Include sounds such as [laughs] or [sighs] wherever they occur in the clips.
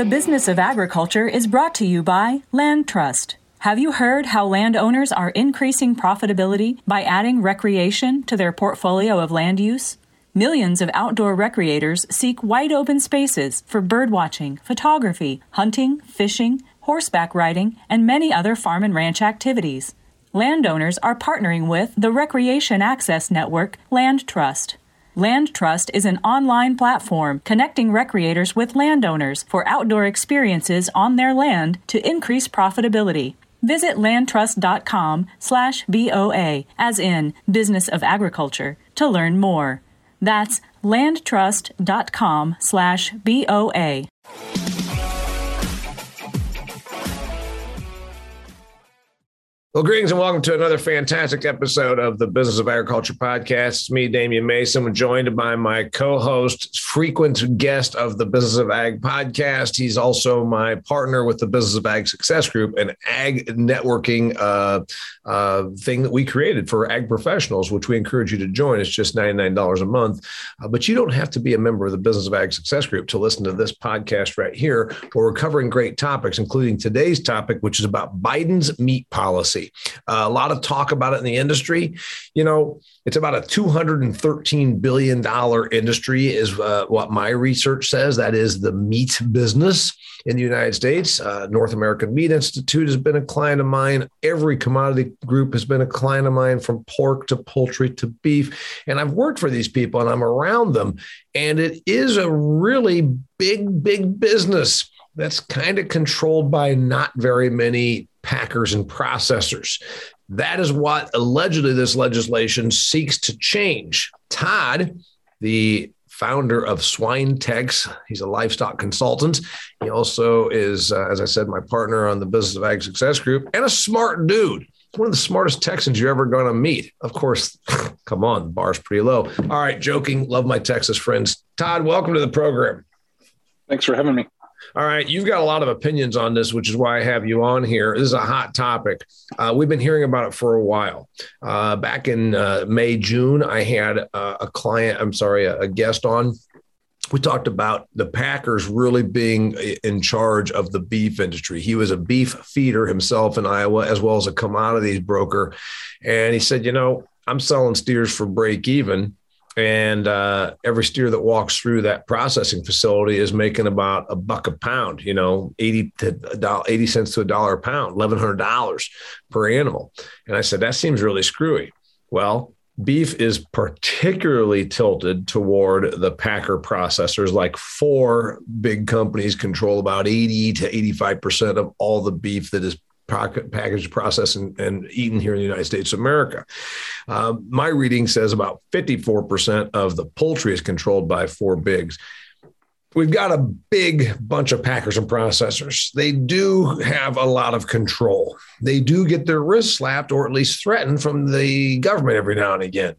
The Business of Agriculture is brought to you by LandTrust. Have you heard how landowners are increasing profitability by adding recreation to their portfolio of land use? Millions of outdoor recreators seek wide open spaces for birdwatching, photography, hunting, fishing, horseback riding, and many other farm and ranch activities. Landowners are partnering with the Recreation Access Network LandTrust. LandTrust is an online platform connecting recreators with landowners for outdoor experiences on their land to increase profitability. Visit landtrust.com slash BOA, as in Business of Agriculture, to learn more. That's landtrust.com slash BOA. Well, greetings and welcome to another fantastic episode of the Business of Agriculture podcast. It's me, Damian Mason, joined by my co-host, frequent guest of the Business of Ag podcast. He's also my partner with the Business of Ag Success Group, an ag networking uh, uh, thing that we created for ag professionals, which we encourage you to join. It's just $99 a month, uh, but you don't have to be a member of the Business of Ag Success Group to listen to this podcast right here, where we're covering great topics, including today's topic, which is about Biden's meat policy. Uh, a lot of talk about it in the industry. You know, it's about a $213 billion industry, is uh, what my research says. That is the meat business in the United States. Uh, North American Meat Institute has been a client of mine. Every commodity group has been a client of mine from pork to poultry to beef. And I've worked for these people and I'm around them. And it is a really big, big business that's kind of controlled by not very many packers and processors. That is what allegedly this legislation seeks to change. Todd, the founder of SwineTex, he's a livestock consultant. He also is, uh, as I said, my partner on the Business of Ag Success Group and a smart dude. One of the smartest Texans you're ever going to meet. Of course, [laughs] come on, the bar's pretty low. All right, joking. Love my Texas friends. Todd, welcome to the program. Thanks for having me. All right, you've got a lot of opinions on this, which is why I have you on here. This is a hot topic. Uh, we've been hearing about it for a while. Uh, back in uh, May, June, I had a client, I'm sorry, a, a guest on we talked about the Packers really being in charge of the beef industry. He was a beef feeder himself in Iowa, as well as a commodities broker. And he said, You know, I'm selling steers for break even and uh, every steer that walks through that processing facility is making about a buck a pound you know 80 to 80 cents to a dollar a pound $1100 per animal. And i said that seems really screwy. Well beef is particularly tilted toward the packer processors like four big companies control about 80 to 85% of all the beef that is packaged, processed, and, and, eaten here in the United States of America. Uh, my reading says about 54% of the poultry is controlled by four bigs. We've got a big bunch of packers and processors. They do have a lot of control. They do get their wrists slapped or at least threatened from the government every now and again.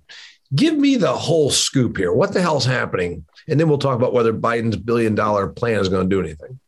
Give me the whole scoop here. What the hell's happening? And then we'll talk about whether Biden's billion dollar plan is going to do anything.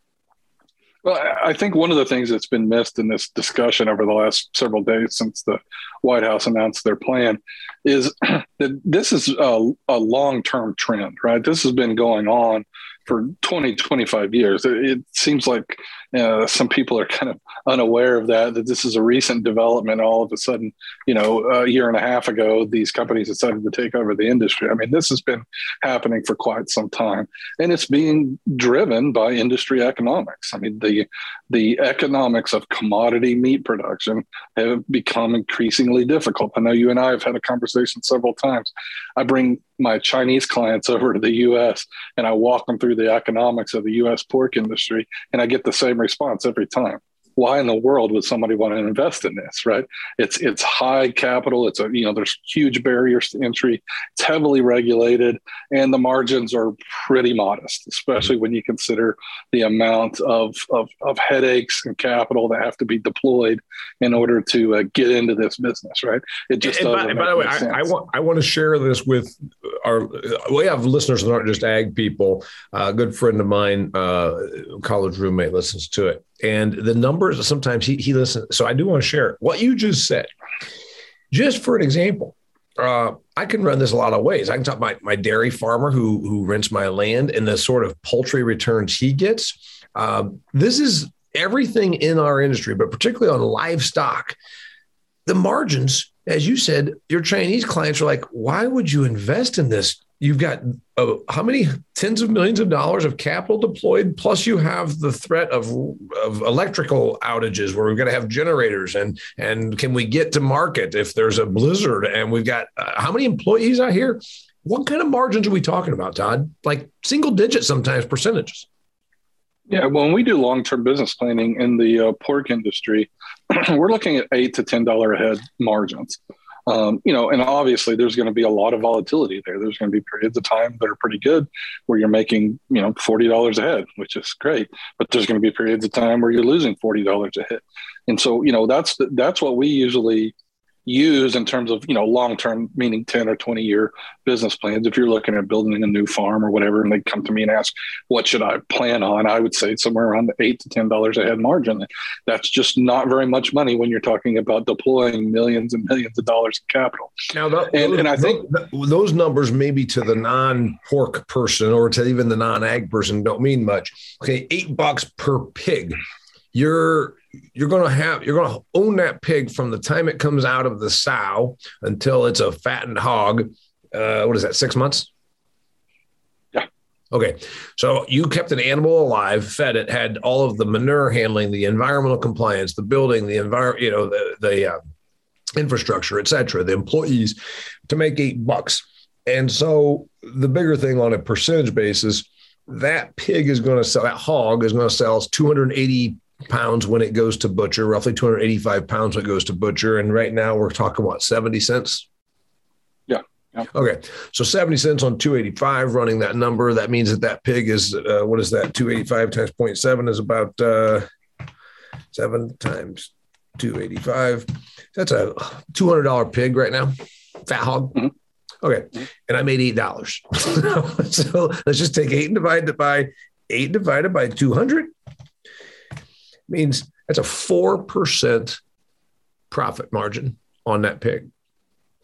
Well, I think one of the things that's been missed in this discussion over the last several days since the White House announced their plan is [clears throat] that this is a, a long term trend, right? This has been going on for 20, 25 years. It, seems like uh, some people are kind of unaware of that, that this is a recent development. All of a sudden, you know, a year and a half ago, these companies decided to take over the industry. I mean, this has been happening for quite some time, and it's being driven by industry economics. I mean, the the economics of commodity meat production have become increasingly difficult. I know you and I have had a conversation several times. I bring my Chinese clients over to the US and I walk them through the economics of the US pork industry, and I get the same response every time why in the world would somebody want to invest in this right? It's it's high capital it's a you know there's huge barriers to entry it's heavily regulated and the margins are pretty modest especially when you consider the amount of of, of headaches and capital that have to be deployed in order to uh, get into this business right? It just and, by, by, the way I, I, want i want to share this with our we have listeners that aren't just ag people. A good friend of mine uh, college roommate listens to it and the numbers sometimes he, he listens. So I do want to share what you just said. Just for an example, uh, I can run this a lot of ways. I can talk my my dairy farmer who who rents my land and the sort of poultry returns he gets. Uh, this is everything in our industry, but particularly on livestock. The margins, as you said, your Chinese clients are like, why would you invest in this? You've got uh, how many tens of millions of dollars of capital deployed, plus you have the threat of, of electrical outages where we're going to have generators and and can we get to market if there's a blizzard? And we've got uh, how many employees out here? What kind of margins are we talking about, Todd? Like single digit sometimes percentages. Yeah, when we do long-term business planning in the uh, pork industry, [clears throat] we're looking at eight to ten dollar a head margins. Um, you know, and obviously there's going to be a lot of volatility there. There's going to be periods of time that are pretty good where you're making, you know, forty dollars a head, which is great. But there's going to be periods of time where you're losing forty dollars a head, and so you know that's that's what we usually use in terms of you know long term meaning 10 or 20 year business plans. If you're looking at building a new farm or whatever and they come to me and ask what should i plan on? I would say somewhere around the 8 to 10 dollars a head margin. That's just not very much money when you're talking about deploying millions and millions of dollars of capital. Now and, those, and i think those numbers maybe to the non pork person or to even the non ag person don't mean much. Okay 8 bucks per pig. You're you're going to have you're going to own that pig from the time it comes out of the sow until it's a fattened hog uh, what is that six months? Yeah. Okay. So you kept an animal alive fed it had all of the manure handling the environmental compliance the building the environment you know the, the uh, infrastructure et cetera the employees to make eight bucks. And so the bigger thing on a percentage basis that pig is going to sell that hog is going to sell 280 pounds when it goes to butcher, roughly 285 pounds when it goes to butcher. And right now we're talking what, 70 cents? Yeah. yeah. Okay. So 70 cents on 285 running that number. That means that that pig is, uh, what is that? 285 times 0.7 is about uh, seven times 285. That's a $200 pig right now. Fat hog. Mm-hmm. Okay. And I made $8. [laughs] so let's just take eight and divide it by eight divided by 200 means that's a 4% profit margin on that pig.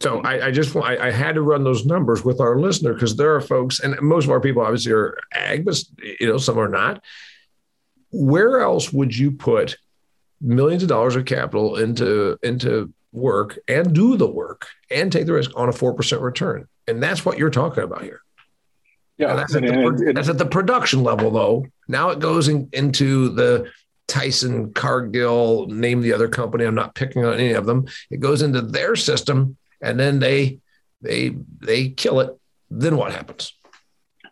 So I, I just I, I, had to run those numbers with our listener because there are folks, and most of our people obviously are ag, but you know some are not. Where else would you put millions of dollars of capital into into work and do the work and take the risk on a four percent return? And that's what you're talking about here. Yeah, that's at, the, that's at the production level, though. Now it goes in, into the Tyson, Cargill, name the other company. I'm not picking on any of them. It goes into their system, and then they they they kill it. Then what happens?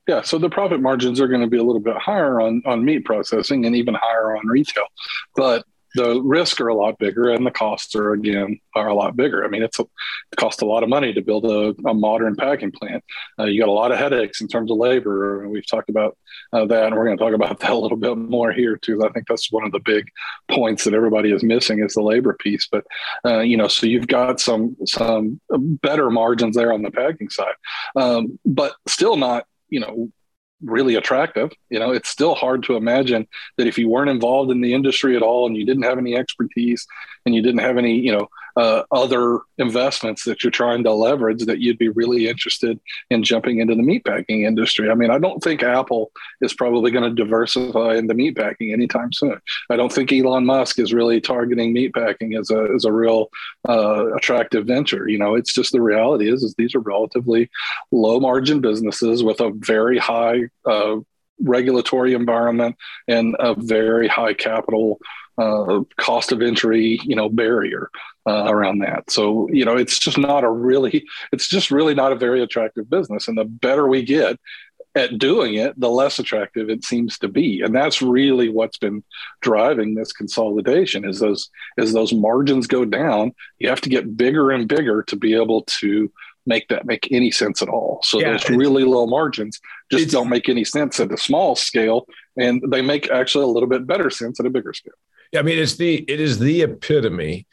Yeah, so the profit margins are going to be a little bit higher on on meat processing and even higher on retail, but the risks are a lot bigger and the costs are again are a lot bigger. I mean, it's a, it costs a lot of money to build a, a modern packing plant. Uh, you got a lot of headaches in terms of labor. We've talked about uh, that, and we're going to talk about [laughs] that a little bit more here too. I think that's one of the big points that everybody is missing is the labor piece. But uh, you know, so you've got some some better margins there on the packing side, um, but still not you know really attractive. You know, it's still hard to imagine that if you weren't involved in the industry at all and you didn't have any expertise and you didn't have any, you know, uh, other investments that you're trying to leverage, that you'd be really interested in jumping into the meatpacking industry. I mean, I don't think Apple is probably going to diversify into meatpacking anytime soon. I don't think Elon Musk is really targeting meatpacking as a as a real uh, attractive venture. You know, it's just the reality is is these are relatively low margin businesses with a very high uh, regulatory environment and a very high capital uh, cost of entry, you know, barrier uh, around that. So, you know, it's just not a really, it's just really not a very attractive business. And the better we get at doing it, the less attractive it seems to be. And that's really what's been driving this consolidation is those, as those margins go down, you have to get bigger and bigger to be able to make that make any sense at all. So yeah, those really low margins just don't make any sense at a small scale, and they make actually a little bit better sense at a bigger scale. I mean it's the it is the epitome.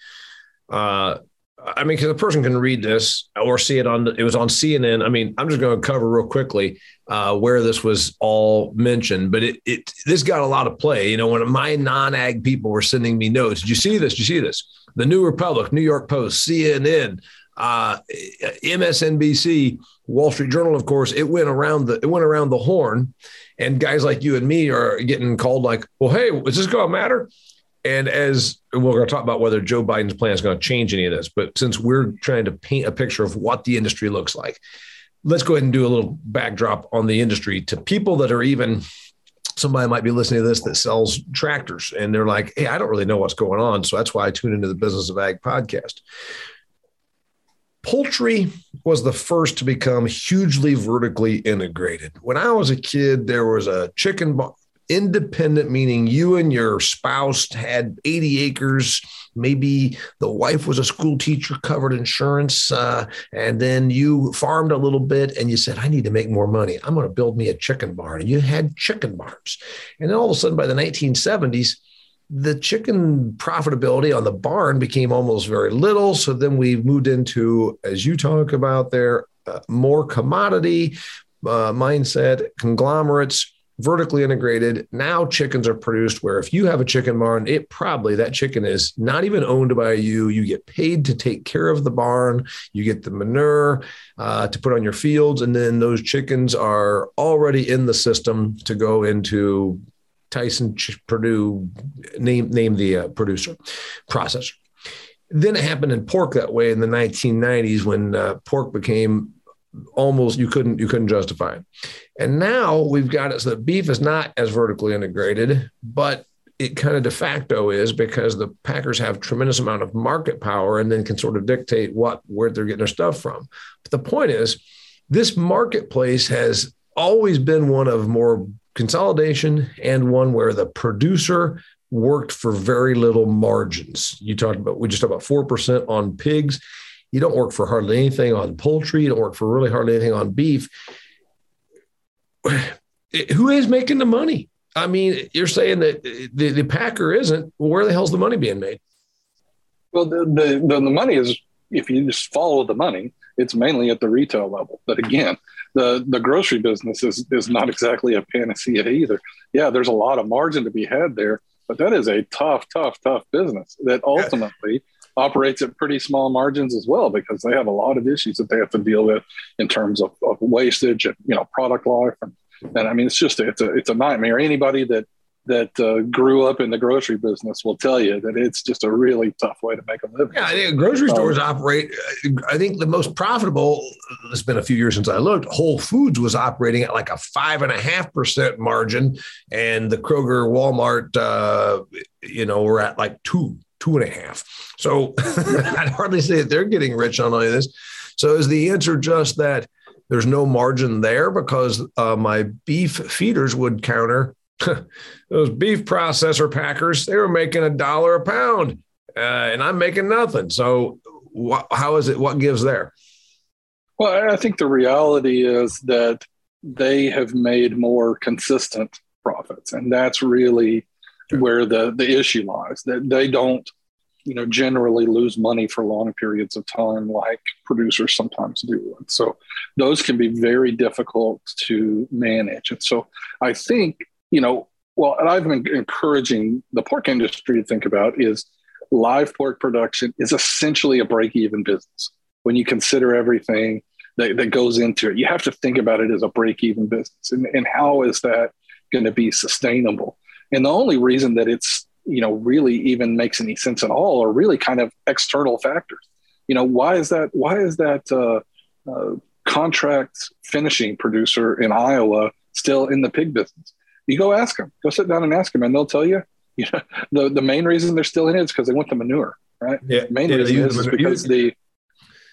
Uh, I mean, because a person can read this or see it on it was on CNN. I mean, I'm just going to cover real quickly uh, where this was all mentioned, but it it this got a lot of play. You know, when my non-ag people were sending me notes, did you see this? Did you see this? The New Republic, New York Post, CNN, uh, MSNBC, Wall Street Journal, of course, it went around the it went around the horn, and guys like you and me are getting called like, well, hey, is this going to matter? And as we're going to talk about whether Joe Biden's plan is going to change any of this, but since we're trying to paint a picture of what the industry looks like, let's go ahead and do a little backdrop on the industry to people that are even somebody might be listening to this that sells tractors and they're like, Hey, I don't really know what's going on. So that's why I tune into the business of ag podcast. Poultry was the first to become hugely vertically integrated. When I was a kid, there was a chicken independent, meaning you and your spouse had 80 acres. Maybe the wife was a school teacher, covered insurance, uh, and then you farmed a little bit and you said, I need to make more money. I'm going to build me a chicken barn. And you had chicken barns. And then all of a sudden, by the 1970s, the chicken profitability on the barn became almost very little. So then we moved into, as you talk about there, uh, more commodity uh, mindset, conglomerates, vertically integrated. Now chickens are produced where if you have a chicken barn, it probably that chicken is not even owned by you. You get paid to take care of the barn. You get the manure uh, to put on your fields, and then those chickens are already in the system to go into Tyson Perdue. Name name the uh, producer processor. Then it happened in pork that way in the 1990s when uh, pork became almost you couldn't you couldn't justify it. And now we've got it so that beef is not as vertically integrated, but it kind of de facto is because the Packers have tremendous amount of market power and then can sort of dictate what where they're getting their stuff from. But the point is, this marketplace has always been one of more consolidation and one where the producer worked for very little margins. You talked about we just talked about four percent on pigs. You don't work for hardly anything on poultry. You don't work for really hardly anything on beef. [sighs] Who is making the money? I mean, you're saying that the, the Packer isn't. Well, where the hell's the money being made? Well, the, the, the, the money is, if you just follow the money, it's mainly at the retail level. But again, the, the grocery business is, is not exactly a panacea either. Yeah, there's a lot of margin to be had there, but that is a tough, tough, tough business that ultimately operates at pretty small margins as well because they have a lot of issues that they have to deal with in terms of, of wastage and you know product life and, and I mean it's just it's a it's a nightmare. Anybody that that uh, grew up in the grocery business will tell you that it's just a really tough way to make a living. Yeah, I think grocery stores um, operate. I think the most profitable. It's been a few years since I looked. Whole Foods was operating at like a five and a half percent margin, and the Kroger, Walmart, uh, you know, were at like two two and a half. So [laughs] I'd hardly say that they're getting rich on any of this. So is the answer just that there's no margin there because uh, my beef feeders would counter those beef processor packers? They were making a dollar a pound, uh, and I'm making nothing. So wh- how is it? What gives there? Well, I think the reality is that they have made more consistent profits, and that's really where the the issue lies that they don't you know generally lose money for long periods of time like producers sometimes do. And so those can be very difficult to manage. And so i think you know well and i've been encouraging the pork industry to think about is live pork production is essentially a break-even business. When you consider everything that, that goes into it you have to think about it as a break-even business. And, and how is that going to be sustainable? And the only reason that it's, you know, really even makes any sense at all are really kind of external factors. You know, why is that? Why is that uh, uh, contract finishing producer in Iowa still in the pig business? You go ask them. Go sit down and ask them, and they'll tell you. [laughs] You know, the the main reason they're still in it is because they want the manure, right? Yeah. The main yeah, reason is, is because the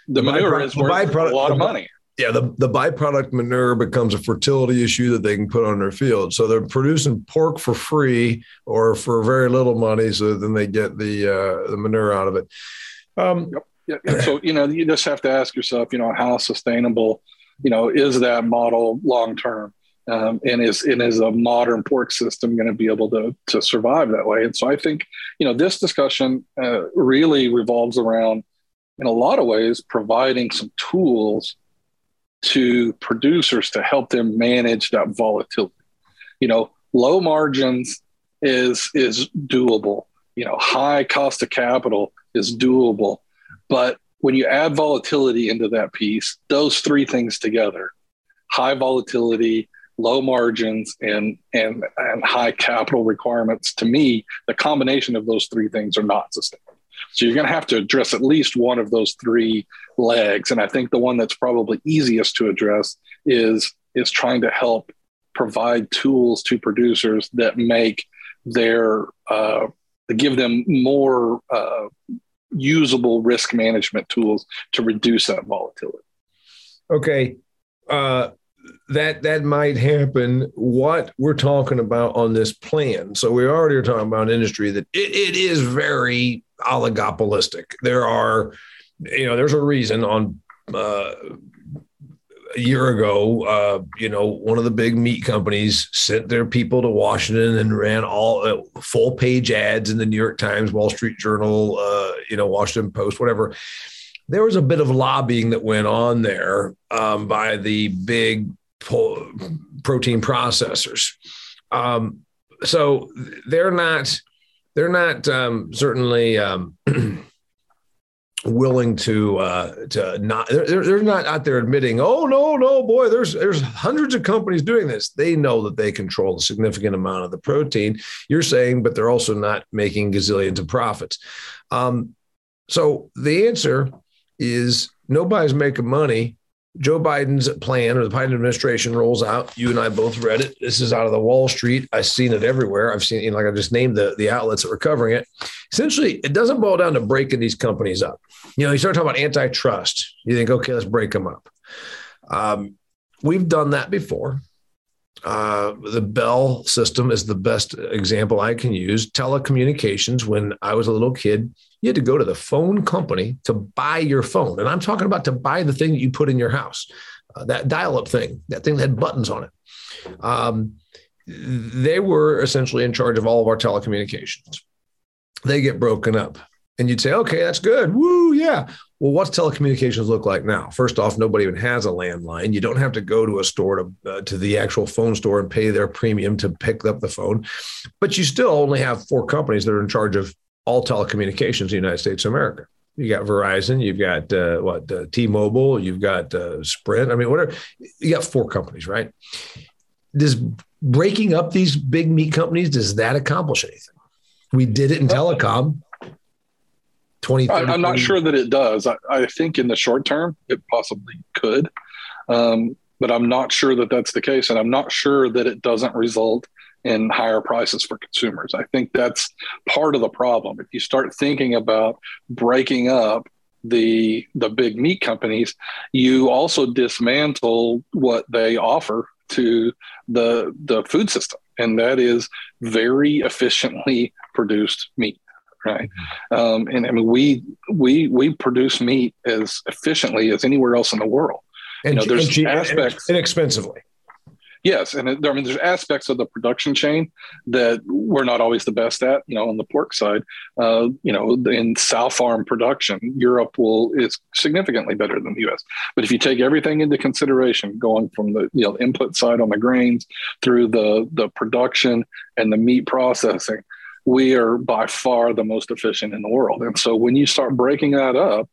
the, the manure is worth a lot of money yeah, the, the byproduct manure becomes a fertility issue that they can put on their field. So they're producing pork for free or for very little money, so then they get the uh, the manure out of it. Um, yep. Yeah, so you know, you just have to ask yourself, you know, how sustainable, you know, is that model long term, um, and is and is a modern pork system going to be able to to survive that way? And so I think, you know, this discussion uh, really revolves around, in a lot of ways, providing some tools to producers to help them manage that volatility. You know, low margins is is doable. You know, high cost of capital is doable, but when you add volatility into that piece, those three things together, high volatility, low margins, and and and high capital requirements, to me, the combination of those three things are not sustainable. So you're going to have to address at least one of those three legs. And I think the one that's probably easiest to address is is trying to help provide tools to producers that make their uh, give them more uh, usable risk management tools to reduce that volatility. Okay. Uh, that that might happen. What we're talking about on this plan. So we already are talking about an industry that it, it is very oligopolistic. There are, you know, there's a reason on uh, a year ago, uh, you know, one of the big meat companies sent their people to Washington and ran all uh, full page ads in the New York Times, Wall Street Journal, uh, you know, Washington Post, whatever. There was a bit of lobbying that went on there um, by the big po- protein processors. Um, so they're not they're not um, certainly um, [clears throat] willing to uh, to not they're, they're not out there admitting oh no no boy there's there's hundreds of companies doing this. They know that they control a significant amount of the protein. You're saying but they're also not making gazillions of profits. Um, so the answer is nobody's making money Joe Biden's plan or the Biden administration rolls out. You and I both read it. This is out of the Wall Street. I've seen it everywhere. I've seen, you know, like I just named the, the outlets that were covering it. Essentially, it doesn't boil down to breaking these companies up. You know, you start talking about antitrust. You think, okay, let's break them up. Um, we've done that before. Uh, the Bell system is the best example I can use. Telecommunications, when I was a little kid, you had to go to the phone company to buy your phone. And I'm talking about to buy the thing that you put in your house, uh, that dial up thing, that thing that had buttons on it. Um, they were essentially in charge of all of our telecommunications. They get broken up. And you'd say, okay, that's good. Woo, yeah. Well, what's telecommunications look like now? First off, nobody even has a landline. You don't have to go to a store to, uh, to the actual phone store and pay their premium to pick up the phone. But you still only have four companies that are in charge of all telecommunications in the United States of America. You got Verizon, you've got uh, what uh, T-Mobile, you've got uh, Sprint. I mean, whatever. You got four companies, right? Does breaking up these big meat companies does that accomplish anything? We did it in telecom. 20, I'm not sure that it does. I, I, think in the short term, it possibly could, um, but I'm not sure that that's the case, and I'm not sure that it doesn't result in higher prices for consumers. I think that's part of the problem. If you start thinking about breaking up the the big meat companies, you also dismantle what they offer to the the food system, and that is very efficiently produced meat. Right, mm-hmm. um, and I mean we we we produce meat as efficiently as anywhere else in the world. And, you know, there's and, aspects inexpensively. Yes, and it, I mean, there's aspects of the production chain that we're not always the best at. You know, on the pork side, uh, you know, in sow farm production, Europe will is significantly better than the U.S. But if you take everything into consideration, going from the you know input side on the grains through the the production and the meat processing, we are by far the most efficient in the world. And so when you start breaking that up,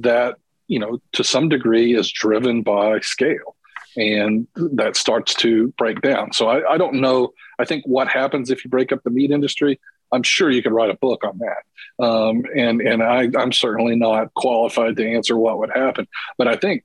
that you know to some degree is driven by scale and that starts to break down. So I, I, don't know. I think what happens if you break up the meat industry. I'm sure you could write a book on that, um, and and I, I'm certainly not qualified to answer what would happen. But I think,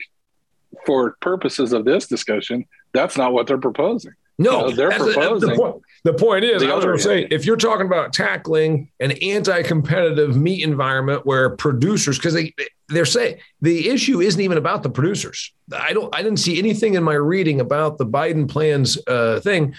for purposes of this discussion, that's not what they're proposing. No, they're proposing. The point, the point is, I was going to say, if you're talking about tackling an anti-competitive meat environment where producers, because they they're saying the issue isn't even about the producers. I don't. I didn't see anything in my reading about the Biden plans uh, thing.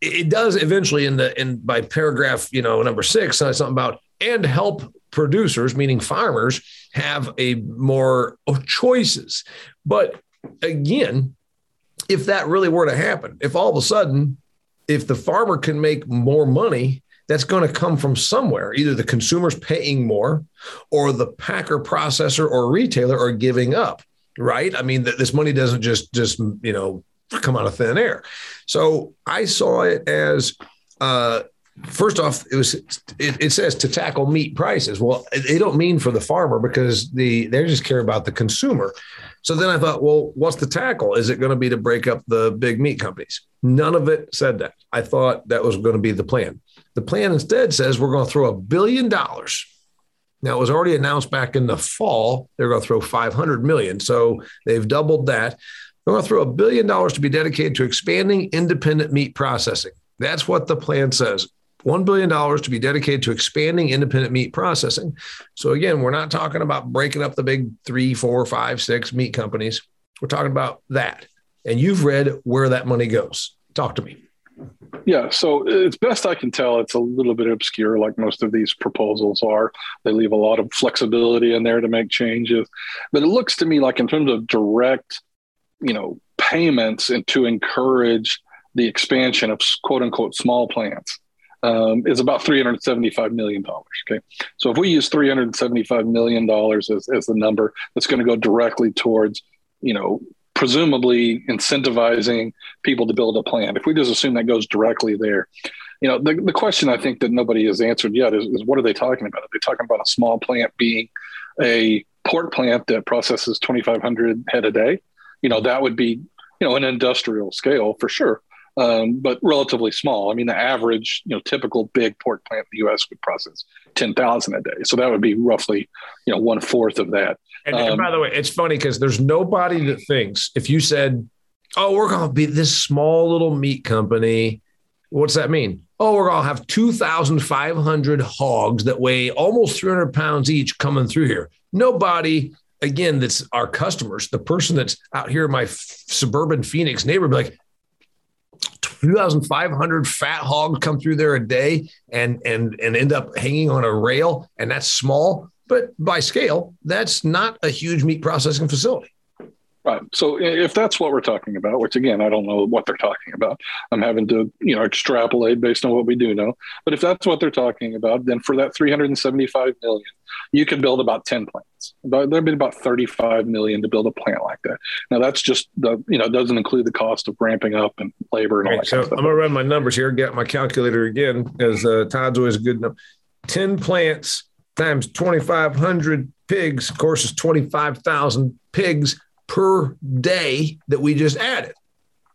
It does eventually in the in by paragraph, you know, number six, something about and help producers, meaning farmers, have a more choices. But again, if that really were to happen, if all of a sudden, if the farmer can make more money, that's going to come from somewhere. Either the consumer's paying more or the packer, processor, or retailer are giving up, right? I mean, this money doesn't just, just, you know, come out of thin air. So I saw it as uh, first off, it was it, it, says to tackle meat prices. Well, they don't mean for the farmer because the they just care about the consumer. So then I thought, well, what's the tackle? Is it going to be to break up the big meat companies? None of it said that. I thought that was going to be the plan. The plan instead says we're going to throw a billion dollars. Now it was already announced back in the fall they're going to throw 500 million. So they've doubled that. They're going to throw a billion dollars to be dedicated to expanding independent meat processing. That's what the plan says. $1 billion to be dedicated to expanding independent meat processing. So, again, we're not talking about breaking up the big three, four, five, six meat companies. We're talking about that. And you've read where that money goes. Talk to me. Yeah, so it's best I can tell, it's a little bit obscure, like most of these proposals are. They leave a lot of flexibility in there to make changes. But it looks to me like, in terms of direct, you know, payments and to encourage the expansion of quote unquote small plants, um, is about $375 million. Okay. So if we use $375 million as, as the number, that's going to go directly towards, you know, presumably incentivizing people to build a plant. If we just assume that goes directly there, you know, the, the question I think that nobody has answered yet is, is what are they talking about? Are they talking about a small plant being a pork plant that processes 2,500 head a day? You know, that would be, you know, an industrial scale for sure um, but relatively small. I mean, the average, you know, typical big pork plant in the U.S. would process ten thousand a day, so that would be roughly, you know, one fourth of that. And, um, and, by the way, it's funny because there's nobody that thinks if you said, "Oh, we're going to be this small little meat company," what's that mean? Oh, we're going to have two thousand five hundred hogs that weigh almost three hundred pounds each coming through here. Nobody again, that's our customers. The person that's out here in my f- suburban Phoenix neighborhood, like, 2,500 fat hogs come through there a day and and and end up hanging on a rail, and that's small, but by scale, that's not a huge meat processing facility. Right. So if that's what we're talking about, which again, I don't know what they're talking about. I'm having to, you know, extrapolate based on what we do know. But if that's what they're talking about, then for that 375 million, you could build about 10 plants. But there'd be about 35 million to build a plant like that. Now that's just the, you know, doesn't include the cost of ramping up and labor and all right, that. So kind of I'm gonna run my numbers here, get my calculator again, as uh, Todd's always good enough. 10 plants times 2,500 pigs, of course, is 25,000 pigs per day that we just added.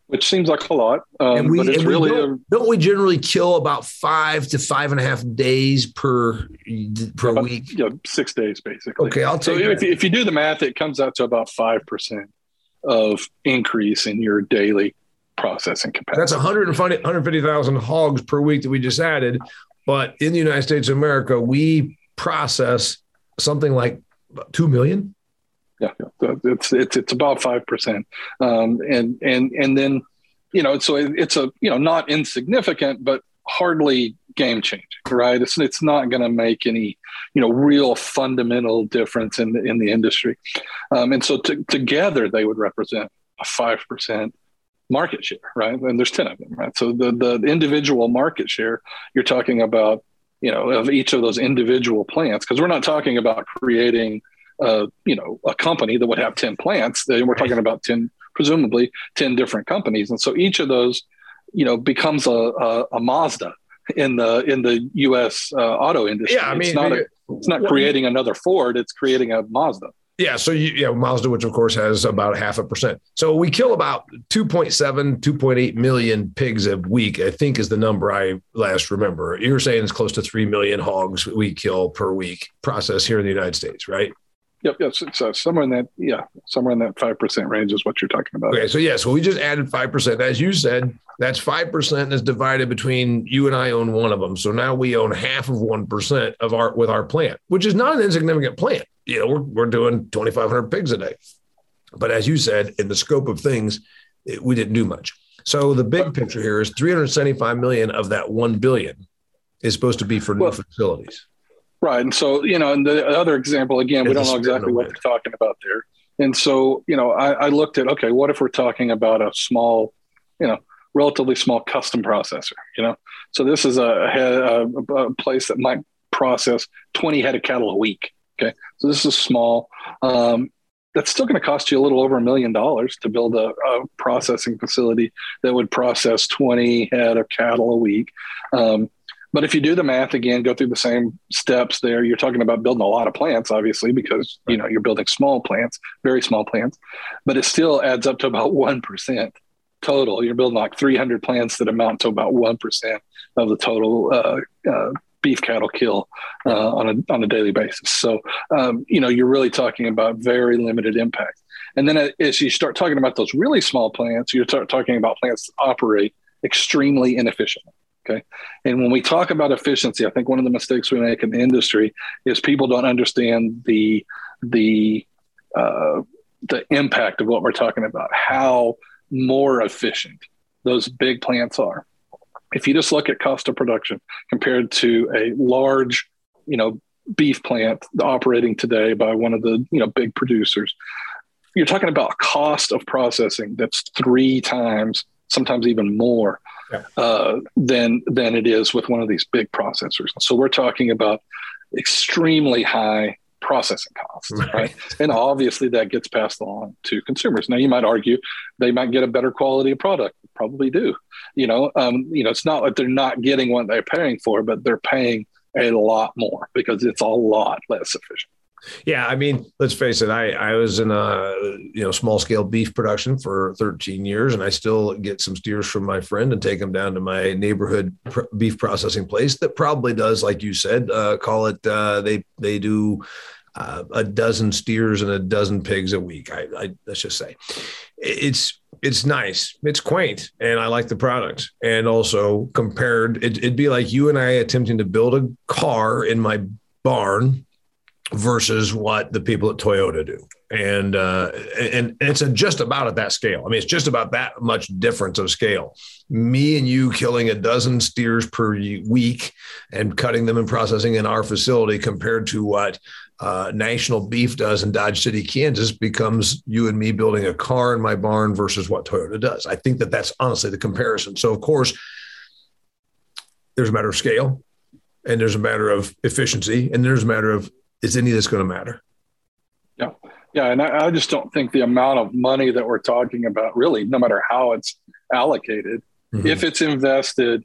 Which seems like a lot, um, we, but it's really don't, a, don't, we generally kill about five to five and a half days per per about, week? Yeah, six days basically. Okay, I'll take. So if, if you do the math, it comes out to about five percent of increase in your daily processing capacity. That's 150,000 hogs per week that we just added. But in the United States of America, we process something like 2 million yeah, it's it's it's about five percent, um, and and and then you know, so it's a you know not insignificant, but hardly game changing, right? It's it's not going to make any you know real fundamental difference in the in the industry, um, and so to, together they would represent a five percent market share, right? And there's ten of them, right? So the the individual market share you're talking about, you know, of each of those individual plants, because we're not talking about creating uh, you know, a company that would have 10 plants, then we're talking about 10, presumably 10 different companies. And so each of those, you know, becomes a, a, a Mazda in the, in the U.S. Uh, auto industry. Yeah, I mean, it's not, a, it's not creating another Ford, it's creating a Mazda. Yeah. So you, yeah, Mazda, which of course has about half a percent. So we kill about 2.7, 2.8 million pigs a week, I think is the number I last remember. You're saying it's close to 3 million hogs we kill per week process here in the United States, right? Yep, yes, it's so, somewhere in that, yeah, somewhere in that five percent range is what you're talking about. Okay, so yeah, so we just added five percent. As you said, that's five percent is divided between you and I own one of them. So now we own half of one percent of our with our plant, which is not an insignificant plant. You know, we're we're doing 2,500 pigs a day, but as you said, in the scope of things, it, we didn't do much. So the big picture here is 375 million of that one billion is supposed to be for new facilities. Right. And so, you know, and the other example, again, we don't know exactly what they're talking about there. And so, you know, I, I, looked at, okay, what if we're talking about a small, you know, relatively small custom processor, you know? So this is a, a, a place that might process 20 head of cattle a week. Okay. So this is small. Um, that's still going to cost you a little over a million dollars to build a, a, processing facility that would process 20 head of cattle a week. Um, But if you do the math again, go through the same steps there, you're talking about building a lot of plants, obviously, because you know you're building small plants, very small plants, but it still adds up to about one percent total. You're building like 300 plants that amount to about one percent of the total uh, uh, beef cattle kill uh, on a on a daily basis. So um, you know you're really talking about very limited impact. And then as you start talking about those really small plants, you start talking about plants that operate extremely inefficiently. Okay. And when we talk about efficiency, I think one of the mistakes we make in the industry is people don't understand the the uh, the impact of what we're talking about, how more efficient those big plants are. If you just look at cost of production compared to a large, you know, beef plant operating today by one of the you know big producers, you're talking about cost of processing that's three times, sometimes even more yeah. uh, than than it is with one of these big processors. So we're talking about extremely high processing costs, right. right. And obviously that gets passed along to consumers. Now you might argue they might get a better quality of product. Probably do. You know, um, you know, it's not that they're not getting what they're paying for, but they're paying a lot more because it's a lot less efficient. Yeah, I mean, let's face it. I I was in a you know small scale beef production for 13 years, and I still get some steers from my friend and take them down to my neighborhood pr- beef processing place that probably does, like you said, uh, call it. Uh, they they do uh, a dozen steers and a dozen pigs a week. I, I let's just say, it's it's nice, it's quaint, and I like the product. And also compared, it, it'd be like you and I attempting to build a car in my barn versus what the people at Toyota do. And uh, and it's just about at that scale. I mean, it's just about that much difference of scale. Me and you killing a dozen steers per week and cutting them and processing in our facility compared to what uh, National Beef does in Dodge City, Kansas, becomes you and me building a car in my barn versus what Toyota does. I think that that's honestly the comparison. So, of course, there's a matter of scale, and there's a matter of efficiency, and there's a matter of is any of this going to matter? Yeah. Yeah. And I, I, just don't think the amount of money that we're talking about, really, no matter how it's allocated, mm-hmm. if it's invested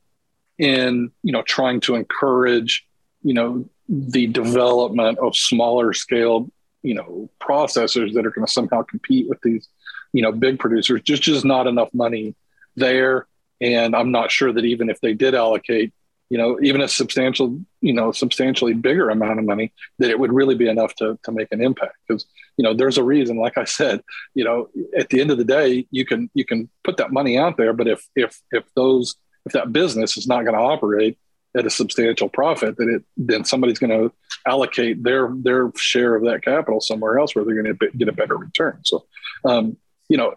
in, you know, trying to encourage, you know, the development of smaller scale, you know, processors that are going to somehow compete with these, you know, big producers, just just not enough money there. And I'm not sure that even if they did allocate you know, even a substantial, you know, substantially bigger amount of money, that it would really be enough to to make an impact. Because you know, there's a reason. Like I said, you know, at the end of the day, you can you can put that money out there, but if if if those if that business is not going to operate at a substantial profit, then it then somebody's going to allocate their their share of that capital somewhere else where they're going to get a better return. So, um, you know,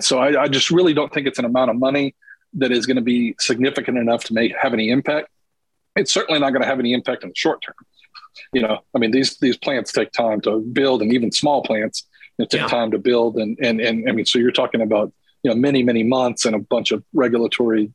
so I, I just really don't think it's an amount of money that is going to be significant enough to make have any impact. It's certainly not going to have any impact in the short term. You know, I mean these these plants take time to build, and even small plants know, take yeah. time to build, and and and I mean so you're talking about you know many many months and a bunch of regulatory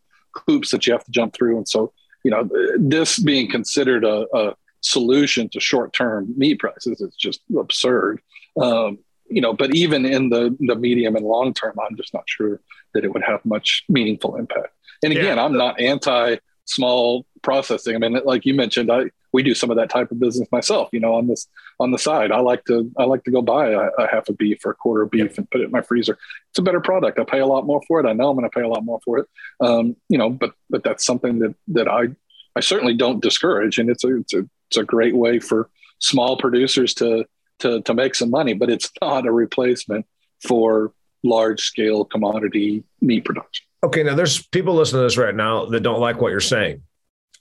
hoops that you have to jump through, and so you know this being considered a, a solution to short term meat prices is just absurd. Um, you know, but even in the the medium and long term, I'm just not sure that it would have much meaningful impact. And again, yeah. I'm not anti small processing. I mean, like you mentioned, I we do some of that type of business myself. You know, on this on the side, I like to I like to go buy a, a half a beef or a quarter of beef and put it in my freezer. It's a better product. I pay a lot more for it. I know I'm going to pay a lot more for it. Um, you know, but but that's something that that I I certainly don't discourage, and it's a it's a it's a great way for small producers to to to make some money, but it's [laughs] not a replacement for large scale commodity meat production. Okay, now there's people listening to this right now that don't like what you're saying.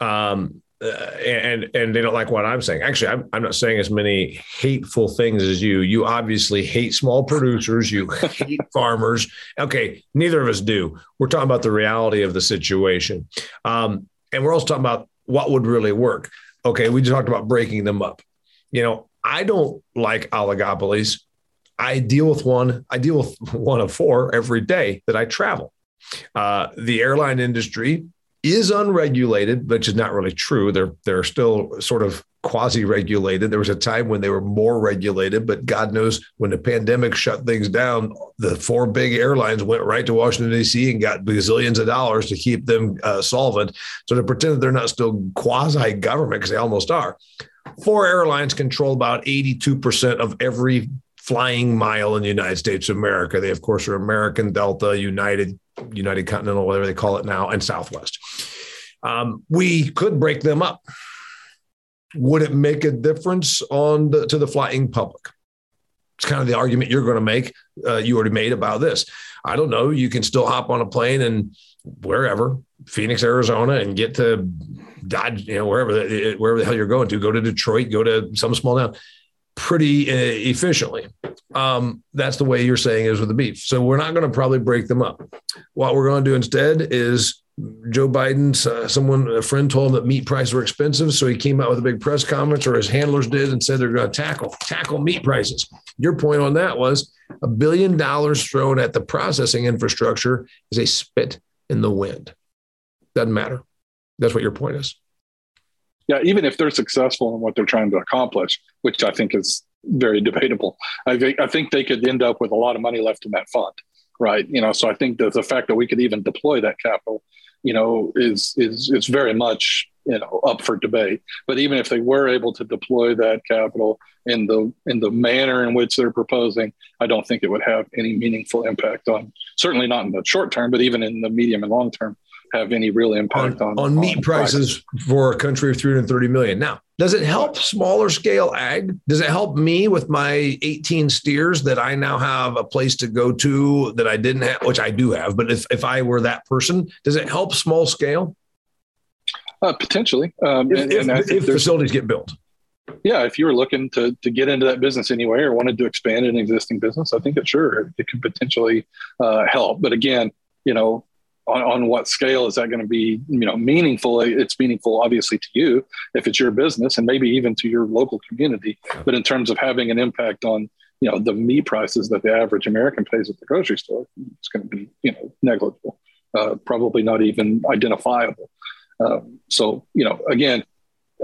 Um, uh, and and they don't like what I'm saying. Actually, I'm, I'm not saying as many hateful things as you. You obviously hate small producers. You [laughs] hate farmers. Okay, neither of us do. We're talking about the reality of the situation, um, and we're also talking about what would really work. Okay, we just talked about breaking them up. You know, I don't like oligopolies. I deal with one. I deal with [laughs] one of four every day that I travel. Uh, the airline industry is unregulated, which is not really true. They're they're still sort of quasi-regulated. There was a time when they were more regulated, but God knows when the pandemic shut things down, the four big airlines went right to Washington D.C. and got bazillions of dollars to keep them uh, solvent. So to pretend that they're not still quasi-government because they almost are. Four airlines control about 82% of every flying mile in the United States of America. They, of course, are American, Delta, United, United Continental, whatever they call it now, and Southwest. Um, we could break them up. Would it make a difference on the, to the flying public? It's kind of the argument you're going to make. Uh, you already made about this. I don't know. You can still hop on a plane and wherever, Phoenix, Arizona, and get to Dodge, you know, wherever the, wherever the hell you're going to. Go to Detroit, go to some small town pretty uh, efficiently. Um, that's the way you're saying is with the beef. So we're not going to probably break them up. What we're going to do instead is Joe Biden, uh, someone, a friend told him that meat prices were expensive. So he came out with a big press conference, or his handlers did, and said they're going to tackle, tackle meat prices. Your point on that was a billion dollars thrown at the processing infrastructure is a spit in the wind. Doesn't matter. That's what your point is yeah, even if they're successful in what they're trying to accomplish, which I think is very [laughs] debatable, I think I think they could end up with a lot of money left in that fund, right? You know, so I think that the fact that we could even deploy that capital, you know, is is is very much you know up for debate. But even if they were able to deploy that capital in the in the manner in which they're proposing, I don't think it would have any meaningful impact on certainly not in the short term, but even in the medium and long term have any real impact on, on, on meat prices for a country of 330 million. Now, does it help smaller scale ag? Does it help me with my 18 steers that I now have a place to go to that I didn't have, which I do have, but if, if I were that person, does it help small scale? Uh, potentially. Um, if, and, and if, if facilities get built. Yeah, if you were looking to to get into that business anyway or wanted to expand an existing business, I think it sure it could potentially uh, help. But again, you know, on, on what scale is that going to be you know meaningful? It's meaningful obviously to you if it's your business and maybe even to your local community. But in terms of having an impact on you know the meat prices that the average american pays at the grocery store it's going to be you know negligible uh, probably not even identifiable. Um, so you know again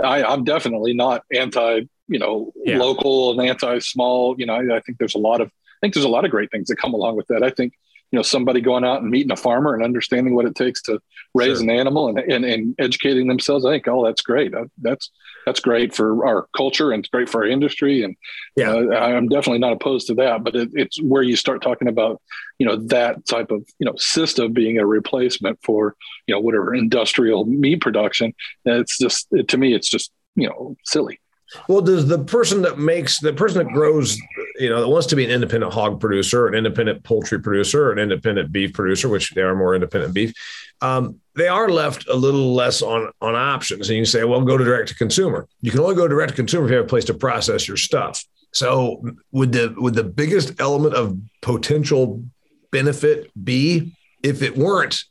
I, i'm definitely not anti you know yeah. local and anti small. You know I, I think there's a lot of i think there's a lot of great things that come along with that. I think you know somebody going out and meeting a farmer and understanding what it takes to raise sure. an animal and, and, and educating themselves i think oh that's great. That's that's great for our culture and it's great for our industry and yeah. uh, i'm definitely not opposed to that but it, it's where you start talking about you know that type of you know system being a replacement for you know whatever industrial meat production. It's just it, to me it's just you know silly. Well, does the person that makes the person that grows, you know, that wants to be an independent hog producer, an independent poultry producer, an independent beef producer, which they are more independent beef, um, they are left a little less on on options. And you say, well, go to direct to consumer. You can only go direct to consumer if you have a place to process your stuff. So, would the would the biggest element of potential benefit be if it weren't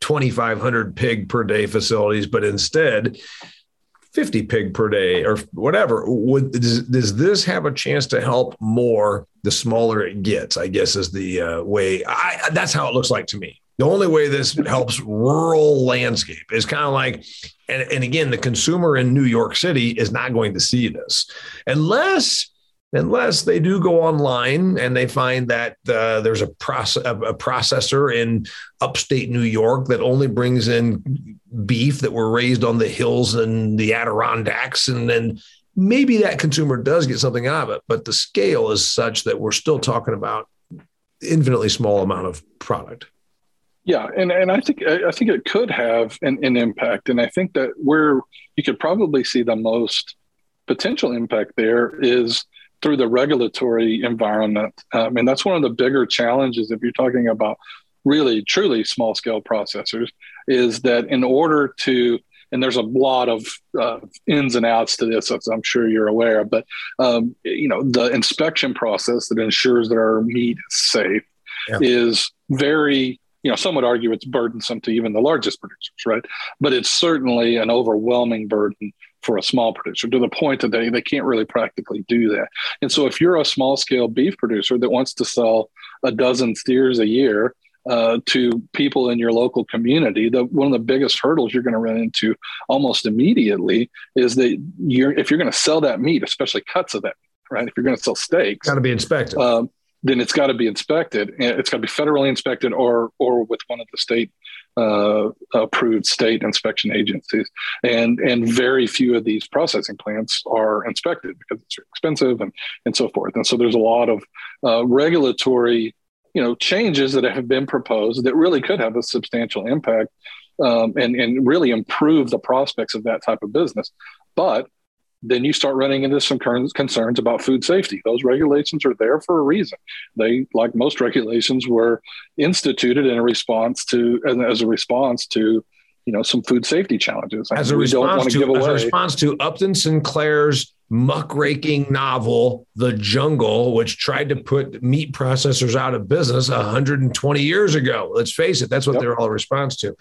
2,500 pig per day facilities, but instead 50 pig per day or whatever. Would does, does, this have a chance to help more the smaller it gets i guess is the uh, way I, that's how it looks like to me. The only way this helps rural landscape is kind of like and, and again the consumer in new york city is not going to see this unless unless they do go online and they find that uh, there's a, process, a processor in upstate New York that only brings in beef that were raised on the hills and the Adirondacks, and then maybe that consumer does get something out of it. But the scale is such that we're still talking about infinitely small amount of product. Yeah, and, and I think I think it could have an, an impact, and I think that where you could probably see the most potential impact there is through the regulatory environment. Um, and that's one of the bigger challenges if you're talking about really truly small scale processors is that in order to and there's a lot of uh, ins and outs to this as i'm sure you're aware but um, you know the inspection process that ensures that our meat is safe yeah. is very you know some would argue it's burdensome to even the largest producers right but it's certainly an overwhelming burden for a small producer to the point that they, they can't really practically do that. And so if you're a small scale beef producer that wants to sell a dozen steers a year, uh, to people in your local community, the one of the biggest hurdles you're going to run into almost immediately is that you're if you're going to sell that meat, especially cuts of that, right? If you're going to sell steaks, got to be inspected. Um, then it's got to be inspected. It's got to be federally inspected or or with one of the state uh, approved state inspection agencies. And and very few of these processing plants are inspected because it's expensive and and so forth. And so there's a lot of uh, regulatory you know changes that have been proposed that really could have a substantial impact um, and and really improve the prospects of that type of business. But then you start running into some concerns about food safety. Those regulations are there for a reason. They, like most regulations, were instituted in a response to, as a response to, you know, some food safety challenges. As a response to, as a response to Upton Sinclair's muckraking novel, The Jungle, which tried to put meat processors out of business 120 years ago. Let's face it, that's what yep. they're all a response to.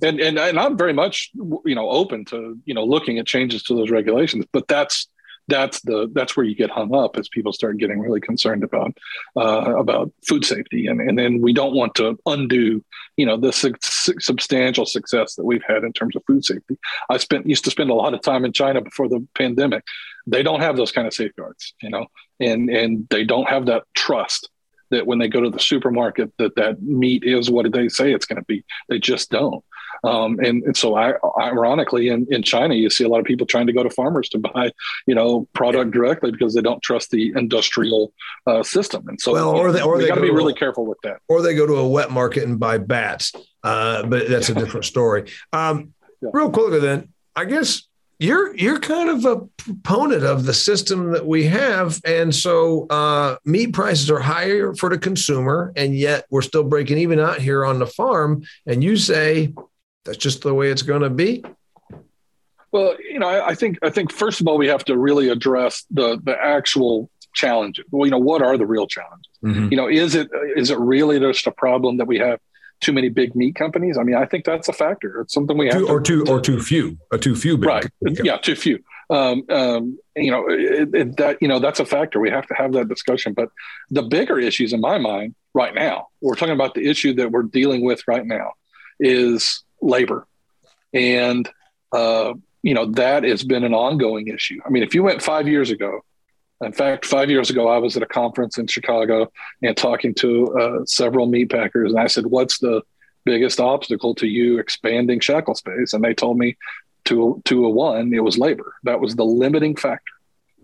And, and and I'm very much you know open to you know looking at changes to those regulations, but that's that's the that's where you get hung up as people start getting really concerned about uh, about food safety. And and then we don't want to undo you know the su- substantial success that we've had in terms of food safety. I spent used to spend a lot of time in china before the pandemic. They don't have those kind of safeguards you know and and they don't have that trust that when they go to the supermarket that that meat is what they say it's going to be. They just don't um, and, and so I, ironically in, in China, you see a lot of people trying to go to farmers to buy, you know, product directly because they don't trust the industrial uh, system. And so well, or they, or they got to be really careful with that. Or they go to a wet market and buy bats. Uh, but that's a different story. Um, yeah. Real quickly then, I guess you're you're kind of a proponent of the system that we have, and so uh, meat prices are higher for the consumer, and yet we're still breaking even out here on the farm. And you say that's just the way it's going to be. Well, you know, I, I, think I think first of all we have to really address the the actual challenges. Well, you know, what are the real challenges? Mm-hmm. You know, is it is it really just a problem that we have too many big meat companies? I mean, I think that's a factor. It's something we have too, to, or too to, or too few, a too few big. Right? Yeah, too few. Um, um, you know, it, it, that you know that's a factor. We have to have that discussion. But the bigger issues in my mind right now, we're talking about the issue that we're dealing with right now, is labor. And, uh, you know, that has been an ongoing issue. I mean, if you went five years ago, in fact, five years ago, I was at a conference in Chicago and talking to uh, several meat packers, and I said, "What's the biggest obstacle to you expanding shackle space?" And they told me, to to a one, it was labor. That was the limiting factor.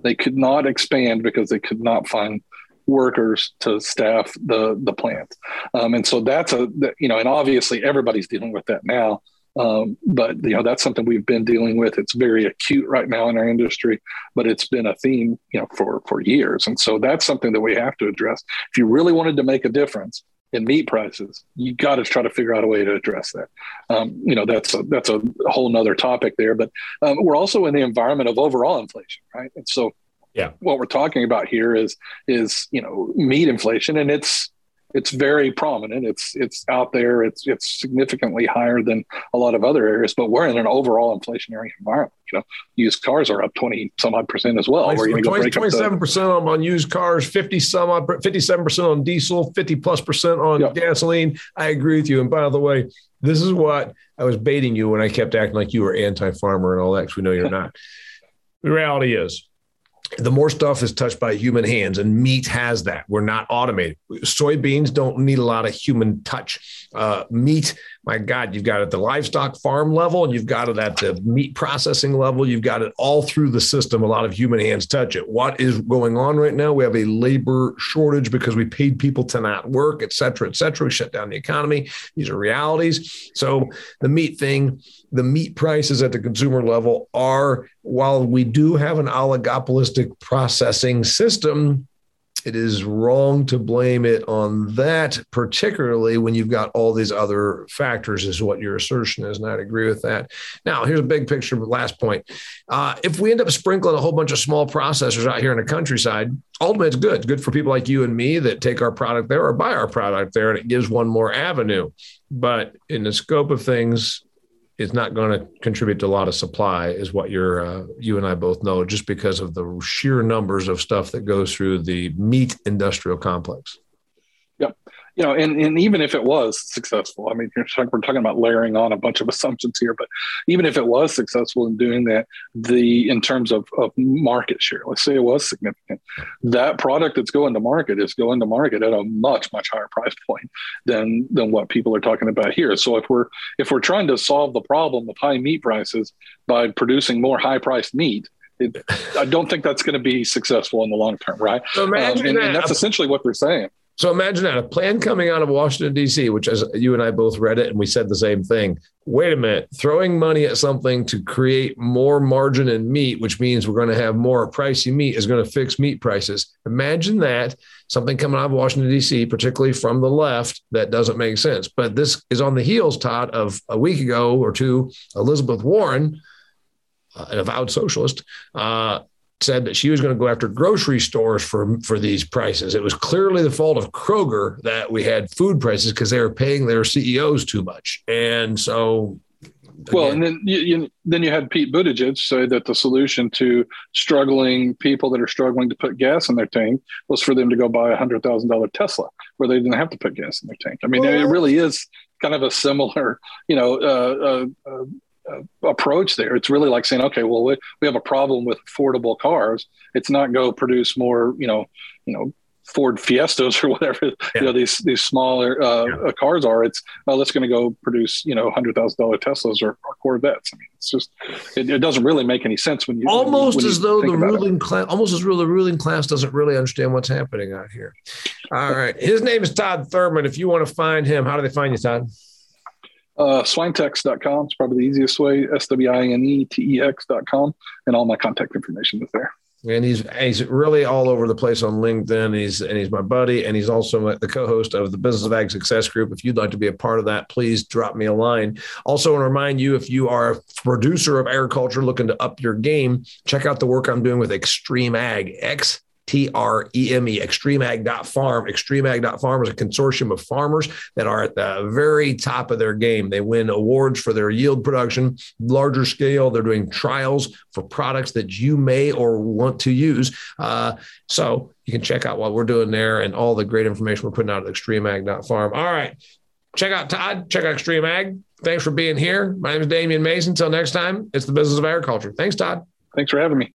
They could not expand because they could not find workers to staff the the plant. Um, and so that's a you know, and obviously everybody's dealing with that now. Um, but you know that's something we've been dealing with. It's very acute right now in our industry, but it's been a theme you know for for years, and so that's something that we have to address. If you really wanted to make a difference in meat prices, you got to try to figure out a way to address that. Um, you know that's a, that's a whole nother topic there, but um, we're also in the environment of overall inflation, right? And so yeah. What we're talking about here is is you know meat inflation and it's it's very prominent. It's it's out there. It's it's significantly higher than a lot of other areas but we're in an overall inflationary environment. You know used cars are up 20 some odd percent as well. We're 27 percent on, on used cars 50 some odd 57 percent on diesel 50 plus percent on yep. gasoline. I agree with you. And by the way this is what i was baiting you when i kept acting like you were anti-farmer and all that because we know you're not. The reality is the more stuff is touched by human hands, and meat has that. We're not automated. Soybeans don't need a lot of human touch. Uh, meat, my God, you've got it at the livestock farm level, and you've got it at the meat processing level. You've got it all through the system. A lot of human hands touch it. What is going on right now? We have a labor shortage because we paid people to not work, et cetera, et cetera. We shut down the economy. These are realities. So the meat thing the meat prices at the consumer level are, while we do have an oligopolistic processing system, it is wrong to blame it on that, particularly when you've got all these other factors, is what your assertion is. And I'd agree with that. Now, here's a big picture, last point. Uh, if we end up sprinkling a whole bunch of small processors out here in the countryside, ultimately it's good. Good for people like you and me that take our product there or buy our product there, and it gives one more avenue. But in the scope of things, is not going to contribute to a lot of supply, is what you're uh, you and I both know, just because of the sheer numbers of stuff that goes through the meat industrial complex. Yep, you know, and, and even if it was successful, I mean, talking, we're talking about layering on a bunch of [laughs] assumptions here, but even if it was successful in doing that, the in terms of, of market share, let's say it was significant, that product that's going to market is going to market at a much much higher price point than than what people are talking about here. So if we're if we're trying to solve the problem of high meat prices by producing more high priced meat, it, [laughs] I don't think that's going to be successful in the long term, right? So um, and, that. and that's essentially what they're saying. So imagine that a plan coming out of Washington, D.C., which as you and I both read it and we said the same thing. Wait a minute, throwing money at something to create more margin in meat, which means we're going to have more pricey meat, is going to fix meat prices. Imagine that something coming out of Washington, D.C., particularly from the left, that doesn't make sense. But this is on the heels, Todd, of a week ago or two, Elizabeth Warren, uh, an avowed socialist, uh, said that she was going to go after grocery stores for for these prices. It was clearly the fault of Kroger that we had food prices because they were paying their CEOs too much, and so. Again, well, and then you, you, then you had Pete Buttigieg say that the solution to struggling people that are struggling to put gas in their tank was for them to go buy a hundred thousand dollar Tesla, where they didn't have to put gas in their tank. I mean, well, it really is kind of a similar, you know, uh, uh, uh, uh, approach there. It's really like saying, okay, well, we, we have a problem with affordable cars. It's not go produce more, you know, you know, Ford Fiestas [laughs] or whatever yeah. you know these these smaller uh, yeah. cars are. It's well, it's going to go produce you know hundred thousand dollar Teslas or, or, Corvettes. I mean, it's just it, it, doesn't really make any sense when you almost when you, as though the ruling class almost as though the ruling class doesn't really understand what's happening out here. All right, his name is Todd Thurman. If you want to find him, how do they find you, Todd? Uh, swinetex.com is probably the easiest way. S W I N E T E X.com. And all my contact information is there. And he's he's really all over the place on LinkedIn. He's and he's my buddy, and he's also the co-host of the Business of Ag Success Group. If you'd like to be a part of that, please drop me a line. Also, want to remind you if you are a producer of agriculture looking to up your game, check out the work I'm doing with XtremeAg. X T R E M E, xtremeag.farm. Xtremeag.farm is a consortium of farmers that are at the very top of their game. They win awards for their yield production, larger scale. They're doing trials for products that you may or want to use. Uh, so you can check out what we're doing there and all the great information we're putting out at xtremeag.farm. All right. Check out Todd. Check out XtremeAg. Thanks for being here. My name is Damian Mason. Until next time, it's the business of agriculture. Thanks, Todd. Thanks for having me.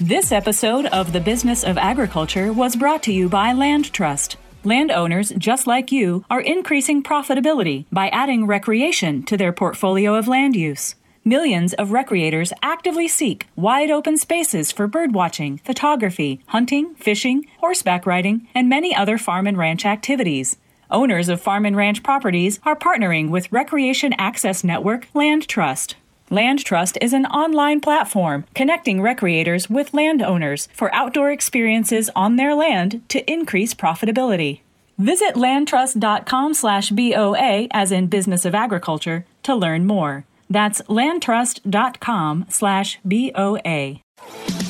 This episode of The Business of Agriculture was brought to you by LandTrust. Landowners, just like you, are increasing profitability by adding recreation to their portfolio of land use. Millions of recreators actively seek wide open spaces for birdwatching, photography, hunting, fishing, horseback riding, and many other farm and ranch activities. Owners of farm and ranch properties are partnering with Recreation Access Network LandTrust. LandTrust is an online platform connecting recreators with landowners for outdoor experiences on their land to increase profitability. Visit landtrust.com/boa as in business of agriculture to learn more. That's landtrust.com/boa.